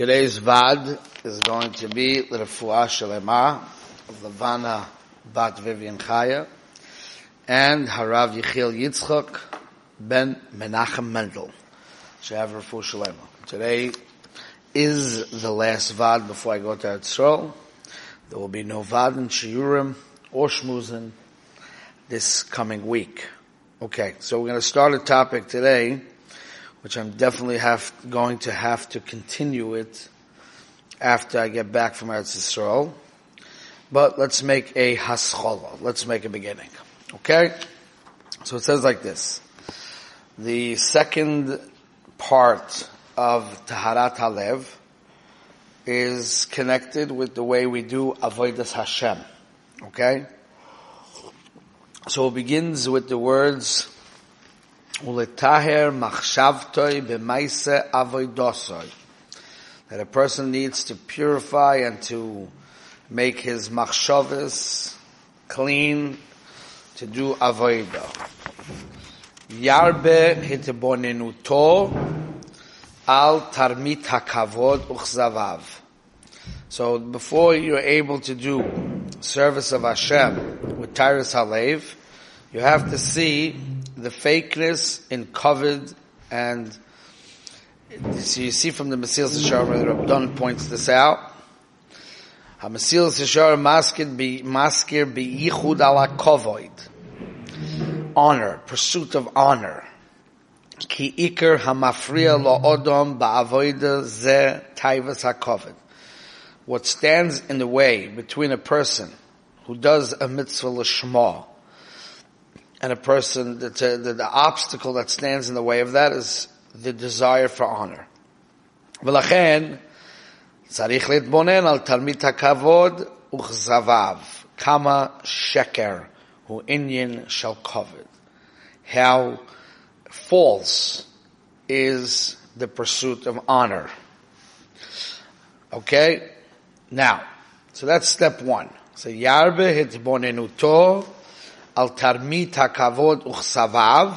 Today's Vad is going to be L'Refuah Shalema of Levana Bat Vivian Chaya and Harav Yechiel Yitzchak ben Menachem Mendel. Shav Refuah Shalema. Today is the last Vad before I go to Etzrol. There will be no Vad in Shiurim or Shmuzin this coming week. Okay, so we're going to start a topic today which I'm definitely have, going to have to continue it after I get back from Eretz Yisrael. But let's make a haschola. Let's make a beginning. Okay? So it says like this. The second part of Taharat Halev is connected with the way we do Avodas Hashem. Okay? So it begins with the words That a person needs to purify and to make his machshavas clean to do avoida. Yarbe hitebonenuto al tarmit hakavod uchzavav. So before you're able to do service of Hashem with Taharas Halev, you have to see the fakeness in covered and so you see from the Mesilas Yesharim where the Rabban points this out. HaMesilas Yesharim maskir be maskir be yichud ala kovoid. Honor, pursuit of honor. Ki ikar hamafriya lo odom ba ba'avoida ze taivas hakovid. What stands in the way between a person who does a mitzvah l'shma and a person, the, the, the, obstacle that stands in the way of that is the desire for honor. ולכן, צריך להתבונן על תלמיד הכבוד וכזביו, כמה שקר הוא עניין של כבוד. How false is the pursuit of honor. Okay? Now, so that's step one. So, yarbe hitbonenuto al tarmit hakavod uchsavav,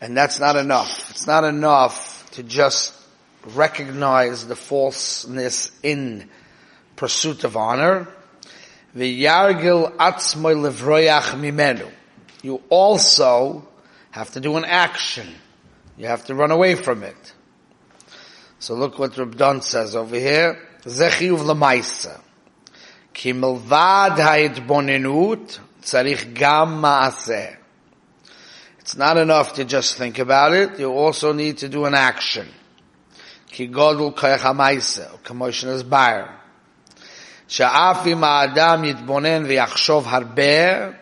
and that's not enough. It's not enough to just recognize the falseness in pursuit of honor. V'yargil atzmoy levroyach mimenu. You also have to do an action. You have to run away from it. So look what Rabdan says over here. Zechiyuv lemaisa. Ki milvad ha'itbonenut Tzarich gam maaseh. It's not enough to just think about it. You also need to do an action. Ki godul koyach ha'maise, commotion is bar. Sha'af im ha'adam yitbonen v'yachshov harbe,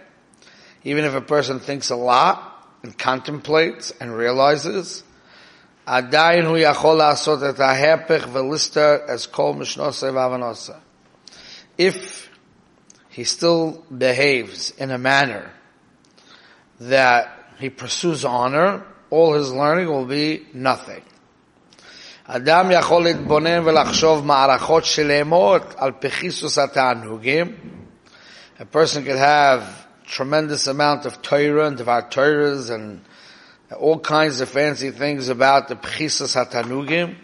even if a person thinks a lot and contemplates and realizes, עדיין הוא יכול לעשות את ההפך ולסתר as kol משנוסי ואבנוסי. If he still behaves in a manner that he pursues honor, all his learning will be nothing. אדם יכול להתבונן ולחשוב מערכות שלמות על פחיסוס התענוגים. A person could have tremendous amount of Torah and Devar Torahs and all kinds of fancy things about the pchisus hatanugim.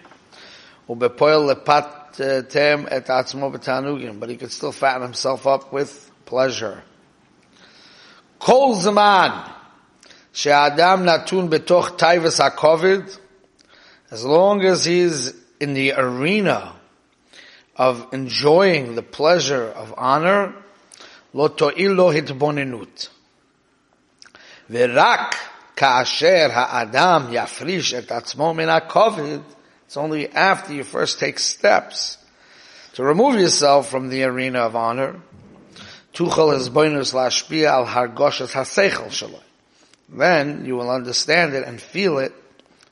ובפועל לפת uh, tem et atzmo b'tanugim, but he could still fatten himself up with pleasure. Kol zaman she'adam natun betoch taivas hakovid, as long as he's in the arena of enjoying the pleasure of honor, lo to'il lo hitbonenut. V'rak ka'asher ha'adam yafrish et atzmo min hakovid, it's only after you first take steps to remove yourself from the arena of honor. Then you will understand it and feel it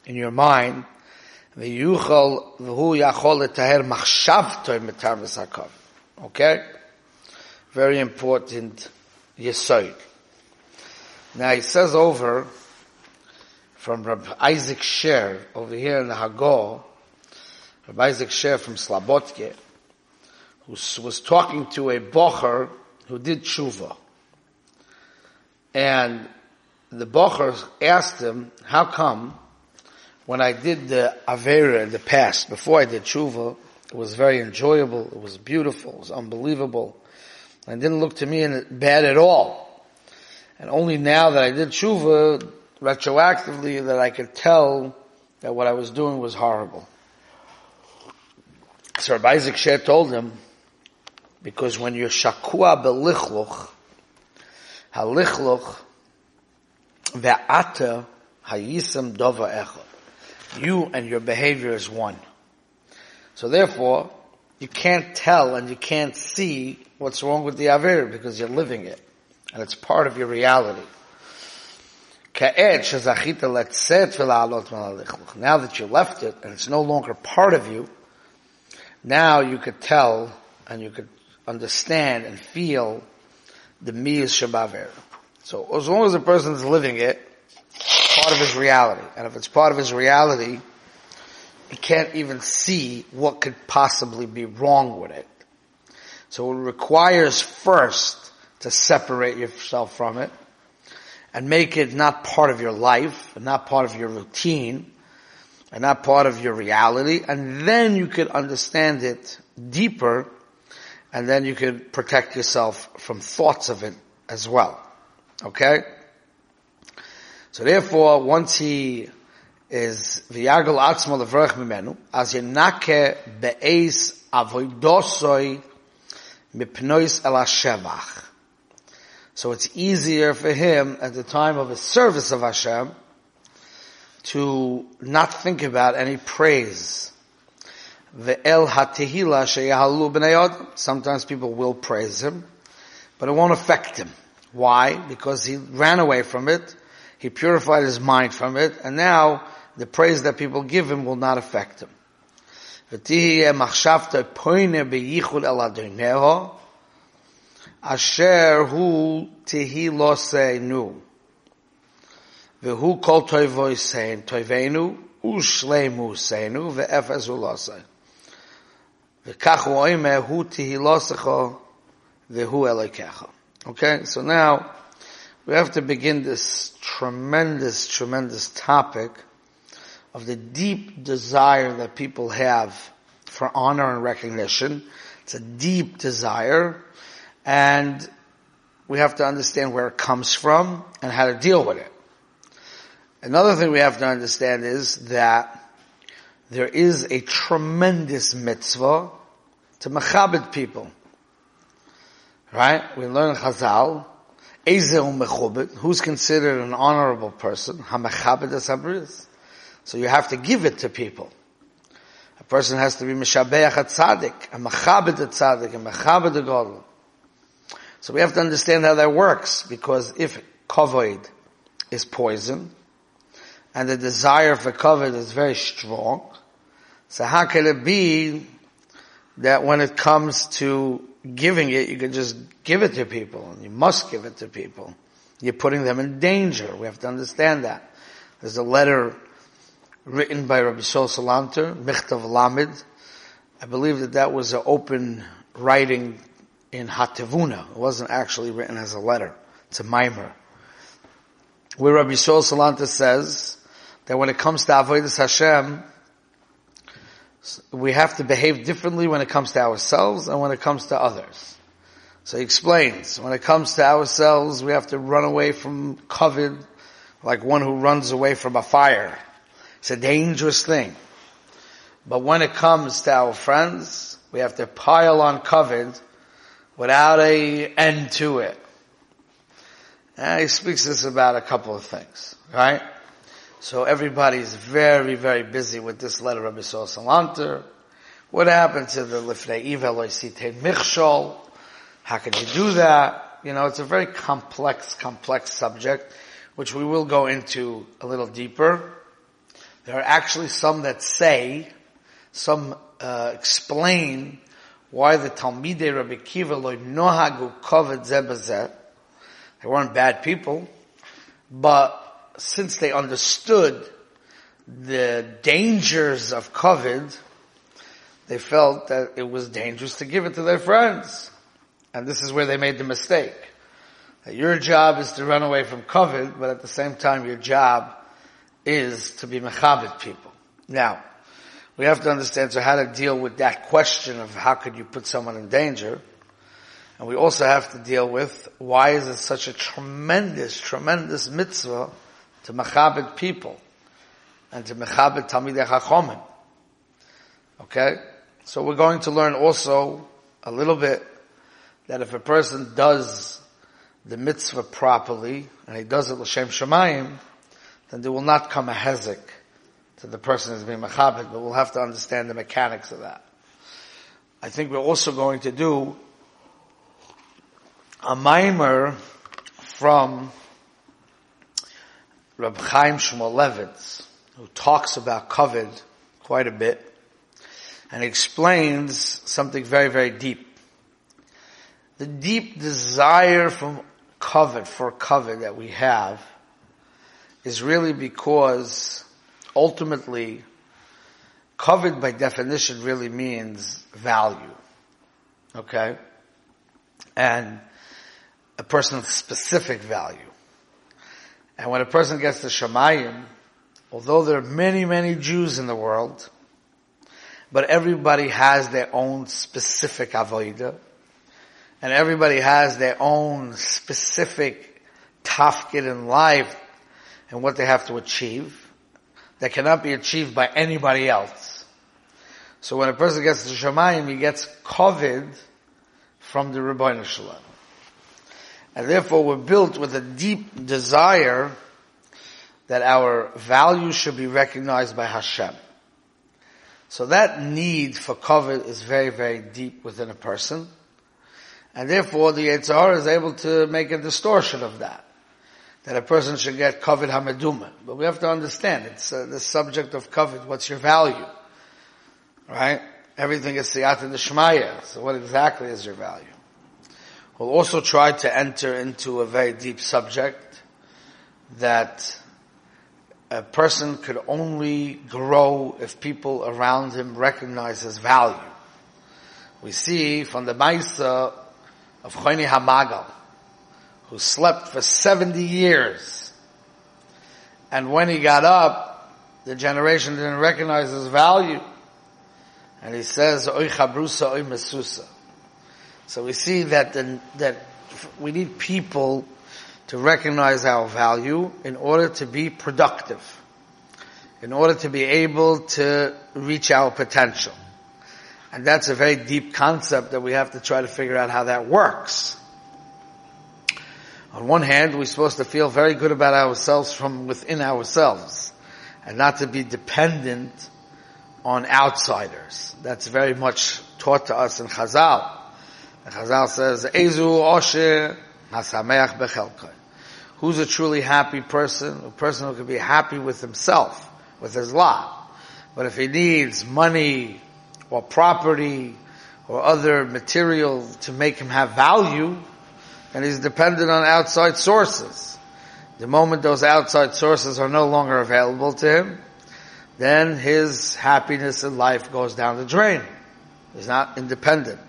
in your mind. Okay? Very important yesod. Now he says over from Rabbi Isaac Sher over here in the Hagor, Rabbi Isaac Sher from Slabotke, who was talking to a bocher who did tshuva. And the bocher asked him, how come when I did the Avera in the past, before I did Tshuva, it was very enjoyable, it was beautiful, it was unbelievable. And it didn't look to me bad at all. And only now that I did Tshuva, retroactively, that I could tell that what I was doing was horrible. So Rabbi Isaac Sher told him, because when you're shakua belichluch, halichluch ve'ata hayisam dova echad. You and your behavior is one. So therefore, you can't tell and you can't see what's wrong with the Avir because you're living it. And it's part of your reality. Now that you left it and it's no longer part of you, now you could tell and you could understand and feel the miyas shabaver. So as long as a person is living it, part of his reality. And if it's part of his reality, he can't even see what could possibly be wrong with it. So it requires first to separate yourself from it and make it not part of your life, and not part of your routine, and not part of your reality, and then you could understand it deeper, and then you could protect yourself from thoughts of it as well. Okay? So therefore, once he is v'yagal atzmo levrach mimenu, as yenake be'ez avoidosoi mipnois el hashevach. So it's easier for him at the time of his service of Hashem to not think about any praise. Ve'el hatehila sheyahalu Sometimes people will praise him, but it won't affect him. Why? Because he ran away from it he purified his mind from it, and now the praise that people give him will not affect him. asher hu tihi V'hu kol toivoy sein toivenu, ushleimu seinu, ve'efes hu losei. V'kach hu oime hu tihi losecho, v'hu elekecha. Okay, so now, we have to begin this tremendous, tremendous topic of the deep desire that people have for honor and recognition. It's a deep desire and we have to understand where it comes from and how to deal with it. Another thing we have to understand is that there is a tremendous mitzvah to mechabit people. Right? We learn Chazal azeum mechubit, Who's considered an honorable person? Ha machabad sabriz. So you have to give it to people. A person has to be Meshabeach a tzaddik, a Mechabed a tzaddik, a Mechabed a godel. So we have to understand how that works, because if kavod is poison, and the desire for kavod is very strong, so how can it be that when it comes to giving it, you can just give it to people. and You must give it to people. You're putting them in danger. We have to understand that. There's a letter written by Rabbi Sol Salanter, Michtav Lamed. I believe that that was an open writing in Hatevuna. It wasn't actually written as a letter. It's a mimer. Where Rabbi Sol Salanter says that when it comes to Avodah Hashem, we have to behave differently when it comes to ourselves and when it comes to others. So he explains, when it comes to ourselves, we have to run away from kavod, like one who runs away from a fire. It's a dangerous thing. But when it comes to our friends, we have to pile on kavod without a end to it. And he speaks this about a couple of things, right? So everybody's very, very busy with this letter of Yisrael Salanter. What happened to the Lifnei Ivel Loisite Michshol? How can you do that? You know, it's a very complex, complex subject, which we will go into a little deeper. There are actually some that say, some uh, explain why the Talmidei Rabbi Akiva loy nohagu kovet zebazet. They weren't bad people, but since they understood the dangers of kavod, they felt that it was dangerous to give it to their friends. And this is where they made the mistake. That your job is to run away from kavod, but at the same time your job is to be mechabit people. Now, we have to understand so how to deal with that question of how could you put someone in danger. And we also have to deal with why is it such a tremendous, tremendous mitzvah to mechabit people and to mechabit talmidei chachomim. Okay? So we're going to learn also a little bit that if a person does the mitzvah properly, and he does it l'shem shemayim, then there will not come a hezek to the person who's being mechabit, but we'll have to understand the mechanics of that. I think we're also going to do a mimer from Reb Chaim Shmulevitz, who talks about kavod quite a bit, and explains something very, very deep. The deep desire from kavod, for kavod that we have, is really because ultimately, kavod by definition really means value. Okay? And a person's specific value. And when a person gets to Shemayim, although there are many, many Jews in the world, but everybody has their own specific avodah, and everybody has their own specific tafkid in life and what they have to achieve that cannot be achieved by anybody else. So when a person gets to Shemayim, he gets kavod from the Ribbono Shel Olam. And therefore we're built with a deep desire that our value should be recognized by Hashem. So that need for kavod is very, very deep within a person. And therefore the Yetzer Hara is able to make a distortion of that that a person should get kavod hameduma. But we have to understand, it's uh, the subject of kavod. What's your value? Right? Everything is siyata d'shmaya. So what exactly is your value? We'll also try to enter into a very deep subject that a person could only grow if people around him recognize his value. We see from the Maisa of Choni Hamagal, who slept for 70 years. And when he got up, the generation didn't recognize his value. And he says, Oy chabrusa, oy mesusa. So we see that the, that we need people to recognize our value in order to be productive, in order to be able to reach our potential. And that's a very deep concept that we have to try to figure out how that works. On one hand, we're supposed to feel very good about ourselves from within ourselves and not to be dependent on outsiders. That's very much taught to us in Chazal. Chazal says, Ezu Osher Hasameach Bechelkai. Who's a truly happy person? A person who can be happy with himself, with his lot. But if he needs money or property or other material to make him have value, and he's dependent on outside sources. The moment those outside sources are no longer available to him, then his happiness in life goes down the drain. He's not independent,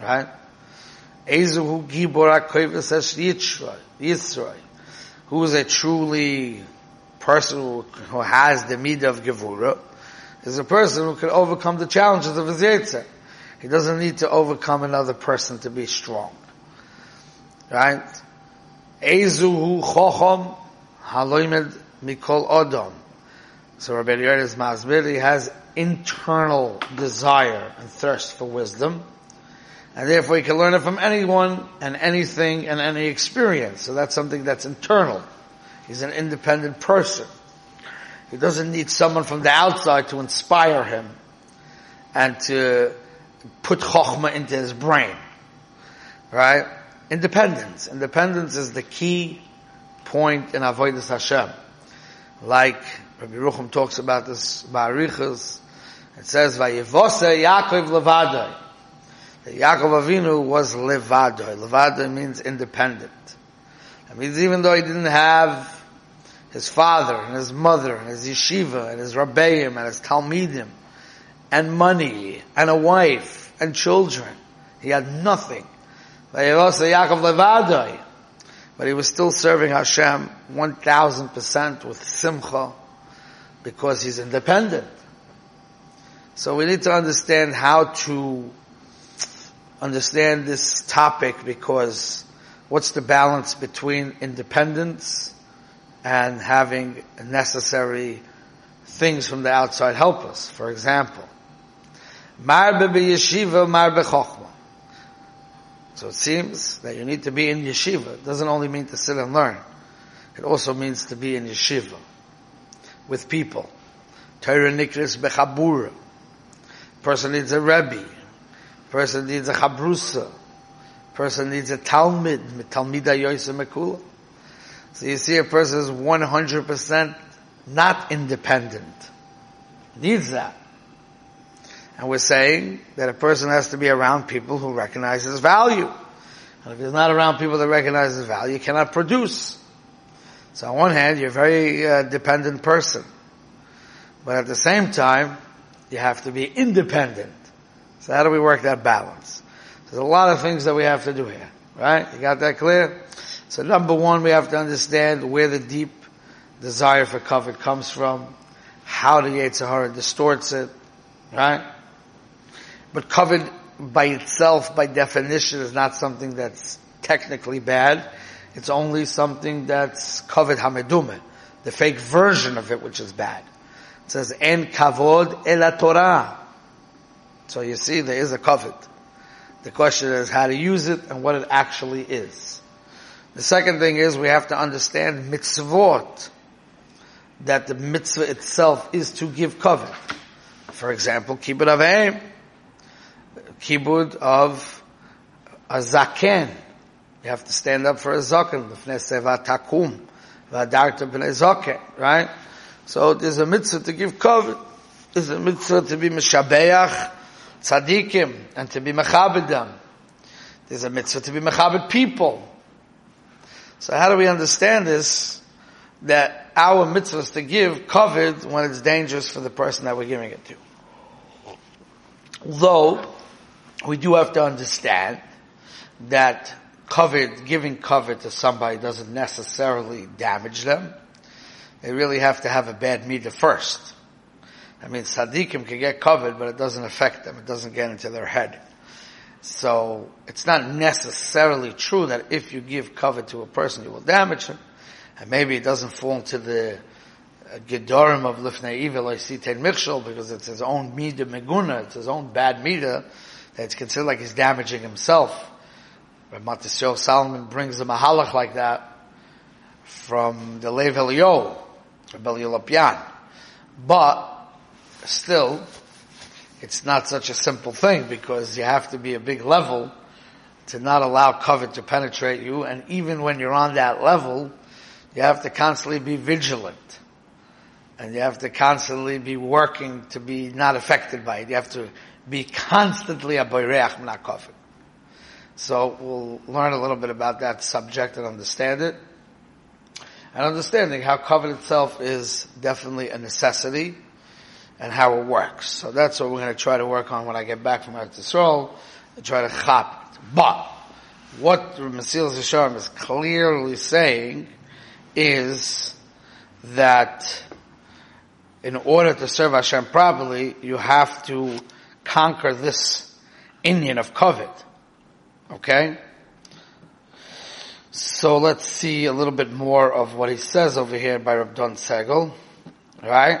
right? Ezuhu Gibor Yisroi. Who is a truly person who has the midah of Gevura, is a person who can overcome the challenges of his Yetzer. He doesn't need to overcome another person to be strong. Right? Ezuhu chochom haloimed mikol odom. So Rabbi Yehuda Masbir, he has internal desire and thirst for wisdom. And therefore he can learn it from anyone and anything and any experience. So that's something that's internal. He's an independent person. He doesn't need someone from the outside to inspire him and to put chokhmah into his brain. Right? Independence. Independence is the key point in Avodah Hashem. Like Rabbi Rucham talks about this Ba'arichas, it says, Yaakov. Yaakov Avinu was Levadoi. Levadoi means independent. That means even though he didn't have his father and his mother and his yeshiva and his rabbeim and his talmidim and money and a wife and children, he had nothing. But he was still serving Hashem 1000% with simcha because he's independent. So we need to understand how to understand this topic because what's the balance between independence and having necessary things from the outside help us. For example, marbe yeshiva, marbe chokhmah. So it seems that you need to be in yeshiva. It doesn't only mean to sit and learn. It also means to be in yeshiva with people. Torah nikris bechabura. Person needs a rebbe. Person needs a chabrusa. Person needs a talmid. Talmida yoysa mekula. So you see a person is 100% not independent. Needs that. And we're saying that a person has to be around people who recognize his value. And if he's not around people that recognize his value, he cannot produce. So on one hand, you're a very uh, dependent person. But at the same time, you have to be independent. So how do we work that balance? There's a lot of things that we have to do here. Right? You got that clear? So number one, we have to understand where the deep desire for kavod comes from, how the Yetzer Hara distorts it, right? But kavod by itself, by definition, is not something that's technically bad. It's only something that's kavod hamedume, the fake version of it, which is bad. It says, en kavod el Torah. So you see, there is a kavod. The question is how to use it and what it actually is. The second thing is we have to understand mitzvot that the mitzvah itself is to give kavod. For example, kibbud of aim, kibbud of a zaken. You have to stand up for a zaken, l'fnei seva takum, v'adarta b'nei zaken, right? So there's a mitzvah to give kavod. There's a mitzvah to be mishabeach tzaddikim and to be mechabed them. There's a mitzvah to be mechabed people. So how do we understand this? That our mitzvah is to give kavod when it's dangerous for the person that we're giving it to. Though, we do have to understand that kavod, giving kavod to somebody doesn't necessarily damage them. They really have to have a bad midah first. I mean, tzaddikim can get kavod, but it doesn't affect them. It doesn't get into their head. So, it's not necessarily true that if you give kavod to a person, you will damage him. And maybe it doesn't fall into the uh, gedorim of lifnei evil or siten michshol because it's his own midah meguna, it's his own bad that it's considered like he's damaging himself. But Matisyo Salomon brings a mahalach like that from the Lev Elio, Yolapian. But still, it's not such a simple thing because you have to be a big level to not allow kavod to penetrate you. And even when you're on that level, you have to constantly be vigilant. And you have to constantly be working to be not affected by it. You have to be constantly a boireach not kavod. So we'll learn a little bit about that subject and understand it. And understanding how kavod itself is definitely a necessity and how it works. So that's what we're going to try to work on when I get back from Eretz Yisrael and try to chop it. But what Mesil Yesharim is clearly saying is that in order to serve Hashem properly, you have to conquer this Indian of kavod. Okay? So let's see a little bit more of what he says over here by Rabdon Segel. Right?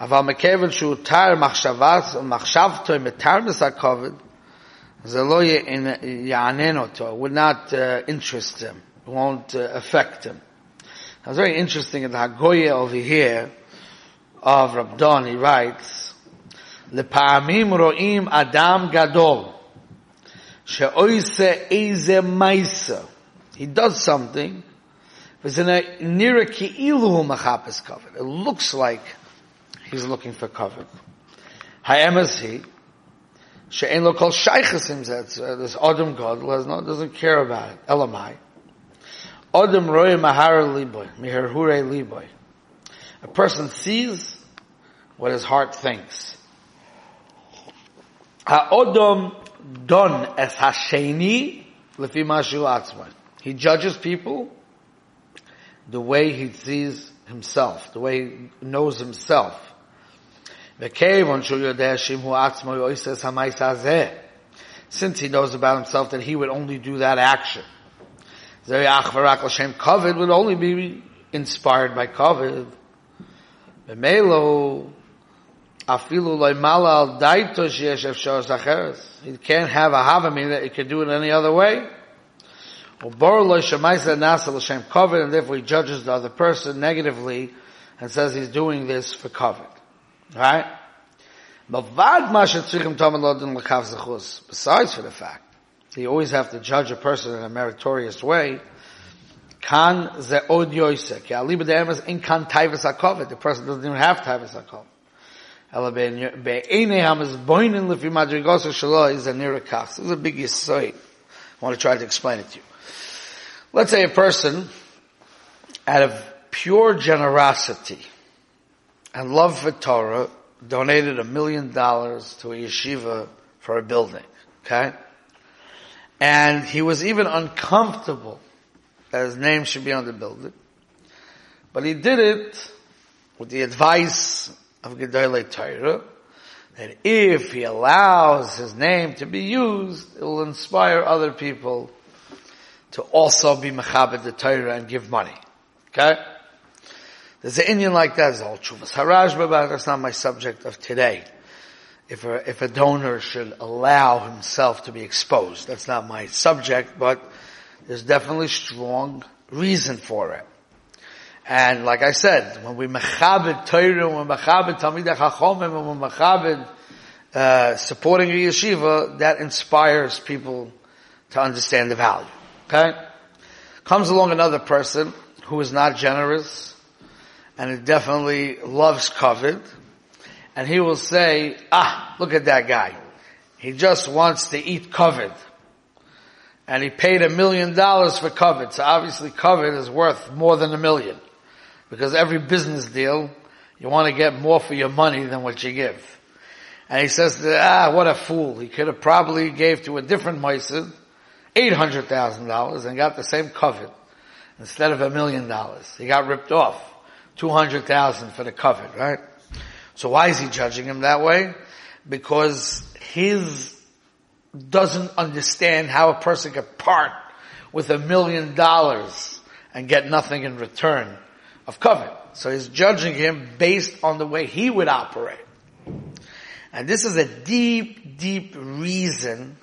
אבל מכיוון שהוא תר מחשבת, מחשבתו מתרנס הכובד, זה לא יענן אותו, it would not uh, interest him, it won't uh, affect him. It was very interesting in the Hagoya over here of Rabdon, he writes, לפעמים רואים אדם גדול, שעושה איזה מייסה, he does something, וזה נראה כאילו הוא מחפש כבוד. It looks like he's looking for cover. kavod. Ha'emasi, she'en lo kol shaychasim zet, uh, this Adam God doesn't care about it. Elamai. Adam roye mahar liboy, hure liboy. A person sees what his heart thinks. Ha'odom don es hasheni lefi mashu atzman. He judges people the way he sees himself, the way he knows himself. Since he knows about himself that he would only do that action. Kovid would only be inspired by Kovid. He can't have a havamina that he can do it any other way. And therefore he judges the other person negatively and says he's doing this for kavod. Right? Besides for the fact you always have to judge a person in a meritorious way, kan ze od yoise, ki ali b'de'emes in kan taivas hakovet, the person doesn't even have taivas hakovet. Ela be'ene hamas boinin lefi madrigosa shalo is a nirakach. This is a big yisoid. I want to try to explain it to you. Let's say a person, out of pure generosity and love for Torah, donated a million dollars to a yeshiva for a building. Okay? And he was even uncomfortable that his name should be on the building. But he did it with the advice of Gedolei Torah, that if he allows his name to be used, it will inspire other people to also be mechabed the Torah and give money. Okay? There's an Indian like that, there's all Chuvas Haraj, but that's not my subject of today. If a, if a donor should allow himself to be exposed, that's not my subject, but there's definitely strong reason for it. And like I said, when we mechabed Torah, when we mechabed Chachomim, when we mechabed uh, supporting a yeshiva, that inspires people to understand the value. Okay? Comes along another person who is not generous, and it definitely loves kavod, and he will say, ah, look at that guy. He just wants to eat kavod. And he paid a million dollars for kavod. So obviously kavod is worth more than a million. Because every business deal, you want to get more for your money than what you give. And he says, ah, what a fool. He could have probably gave to a different Moisid $800,000 and got the same kavod instead of a million dollars. He got ripped off. 200,000 for the kavod, right? So why is he judging him that way? Because his doesn't understand how a person could part with a million dollars and get nothing in return of kavod. So he's judging him based on the way he would operate. And this is a deep, deep reason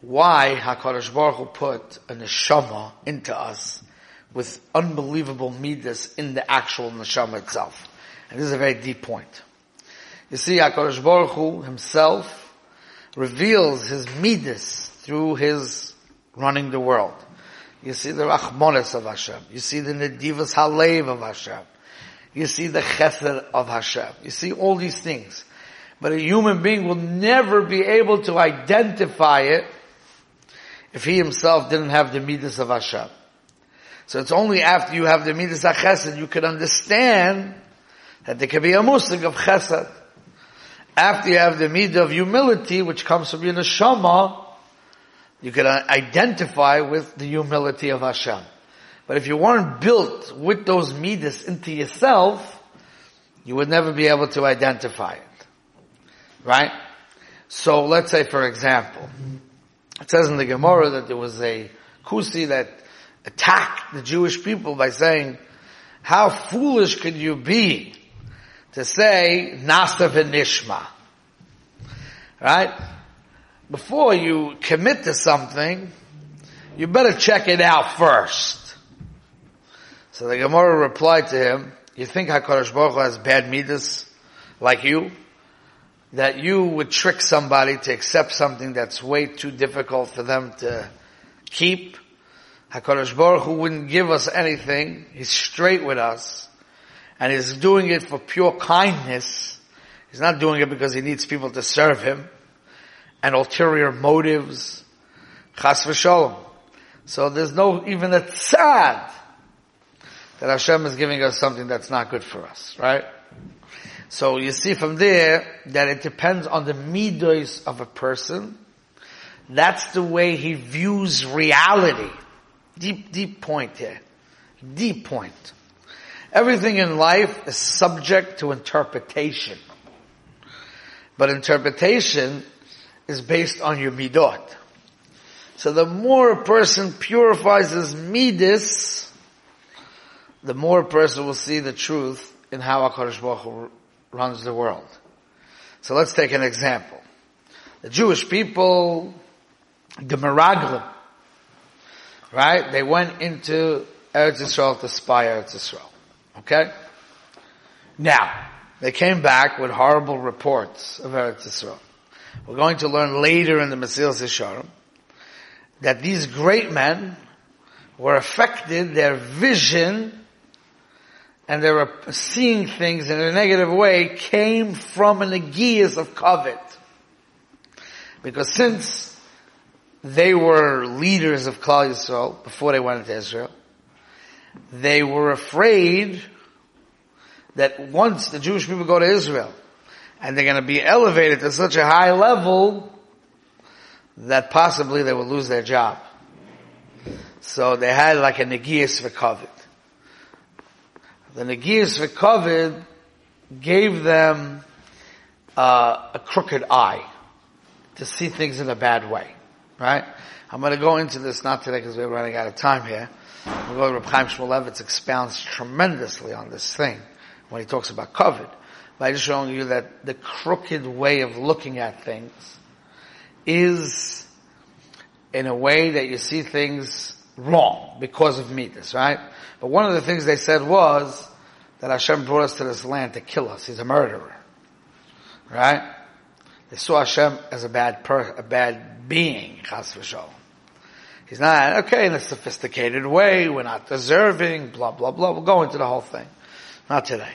why HaKadosh Baruch Hu put a neshama into us with unbelievable midas in the actual neshama itself. And this is a very deep point. You see, HaKadosh Baruch Hu himself reveals his midas through his running the world. You see the Rachmonis of Hashem. You see the Nedivas Halev of Hashem. You see the Chesed of Hashem. You see all these things. But a human being will never be able to identify it if he himself didn't have the Midas of Hashem. So it's only after you have the Midas Chesed you can understand that there can be a musik of Chesed. After you have the Midah of humility, which comes from your neshama, you can uh, identify with the humility of Hashem. But if you weren't built with those midas into yourself, you would never be able to identify it. Right? So let's say for example, it says in the Gemara that there was a Kusi that attacked the Jewish people by saying, how foolish could you be to say Nasa v'nishma? Right? Before you commit to something, you better check it out first. So the Gemara replied to him, you think HaKadosh Baruch Hu has bad midas like you? that you would trick somebody to accept something that's way too difficult for them to keep. HaKadosh Baruch Hu wouldn't give us anything. He's straight with us. And he's doing it for pure kindness. He's not doing it because he needs people to serve him and ulterior motives. Chas v'sholom. So there's no, even a tzad that Hashem is giving us something that's not good for us, right? So you see from there that it depends on the midos of a person. That's the way he views reality. Deep, deep point here. Deep point. Everything in life is subject to interpretation. But interpretation is based on your midot. So the more a person purifies his midas, the more a person will see the truth in how HaKadosh Baruch Hu runs the world. So let's take an example. The Jewish people, the Meraglim, right? They went into Eretz Yisrael to spy Eretz Yisrael. Okay? Now, they came back with horrible reports of Eretz Yisrael. We're going to learn later in the Mesilas Yesharim that these great men were affected, their vision and they were seeing things in a negative way came from an aegeus of kavod. Because since they were leaders of Klal Yisrael before they went into Israel, they were afraid that once the Jewish people go to Israel and they're going to be elevated to such a high level that possibly they will lose their job. So they had like a negias for kavod. The negias for kavod gave them uh, a crooked eye to see things in a bad way, right? I'm going to go into this not today because we're running out of time here. We'll go to Reb Chaim Shmulevitz expounds tremendously on this thing when he talks about kavod. By just showing you that the crooked way of looking at things is in a way that you see things wrong because of midas, right? But one of the things they said was that Hashem brought us to this land to kill us. He's a murderer, right? They saw Hashem as a bad per, a bad being, chas v'sholem. He's not, okay, in a sophisticated way, we're not deserving, blah, blah, blah. We'll go into the whole thing. Not today.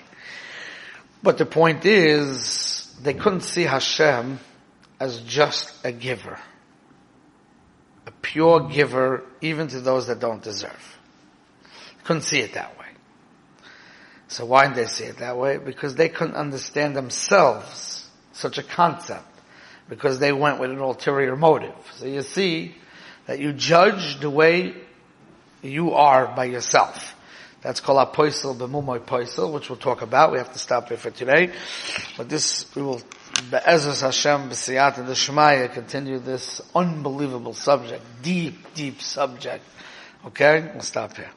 But the point is, they couldn't see Hashem as just a giver. A pure giver, even to those that don't deserve. Couldn't see it that way. So why didn't they see it that way? Because they couldn't understand themselves such a concept. Because they went with an ulterior motive. So you see that you judge the way you are by yourself. That's called apoisel b'mumoy poisel, which we'll talk about. We have to stop here for today. But this, we will, be'ezus Hashem b'siyat and the continue this unbelievable subject, deep, deep subject. Okay? We'll stop here.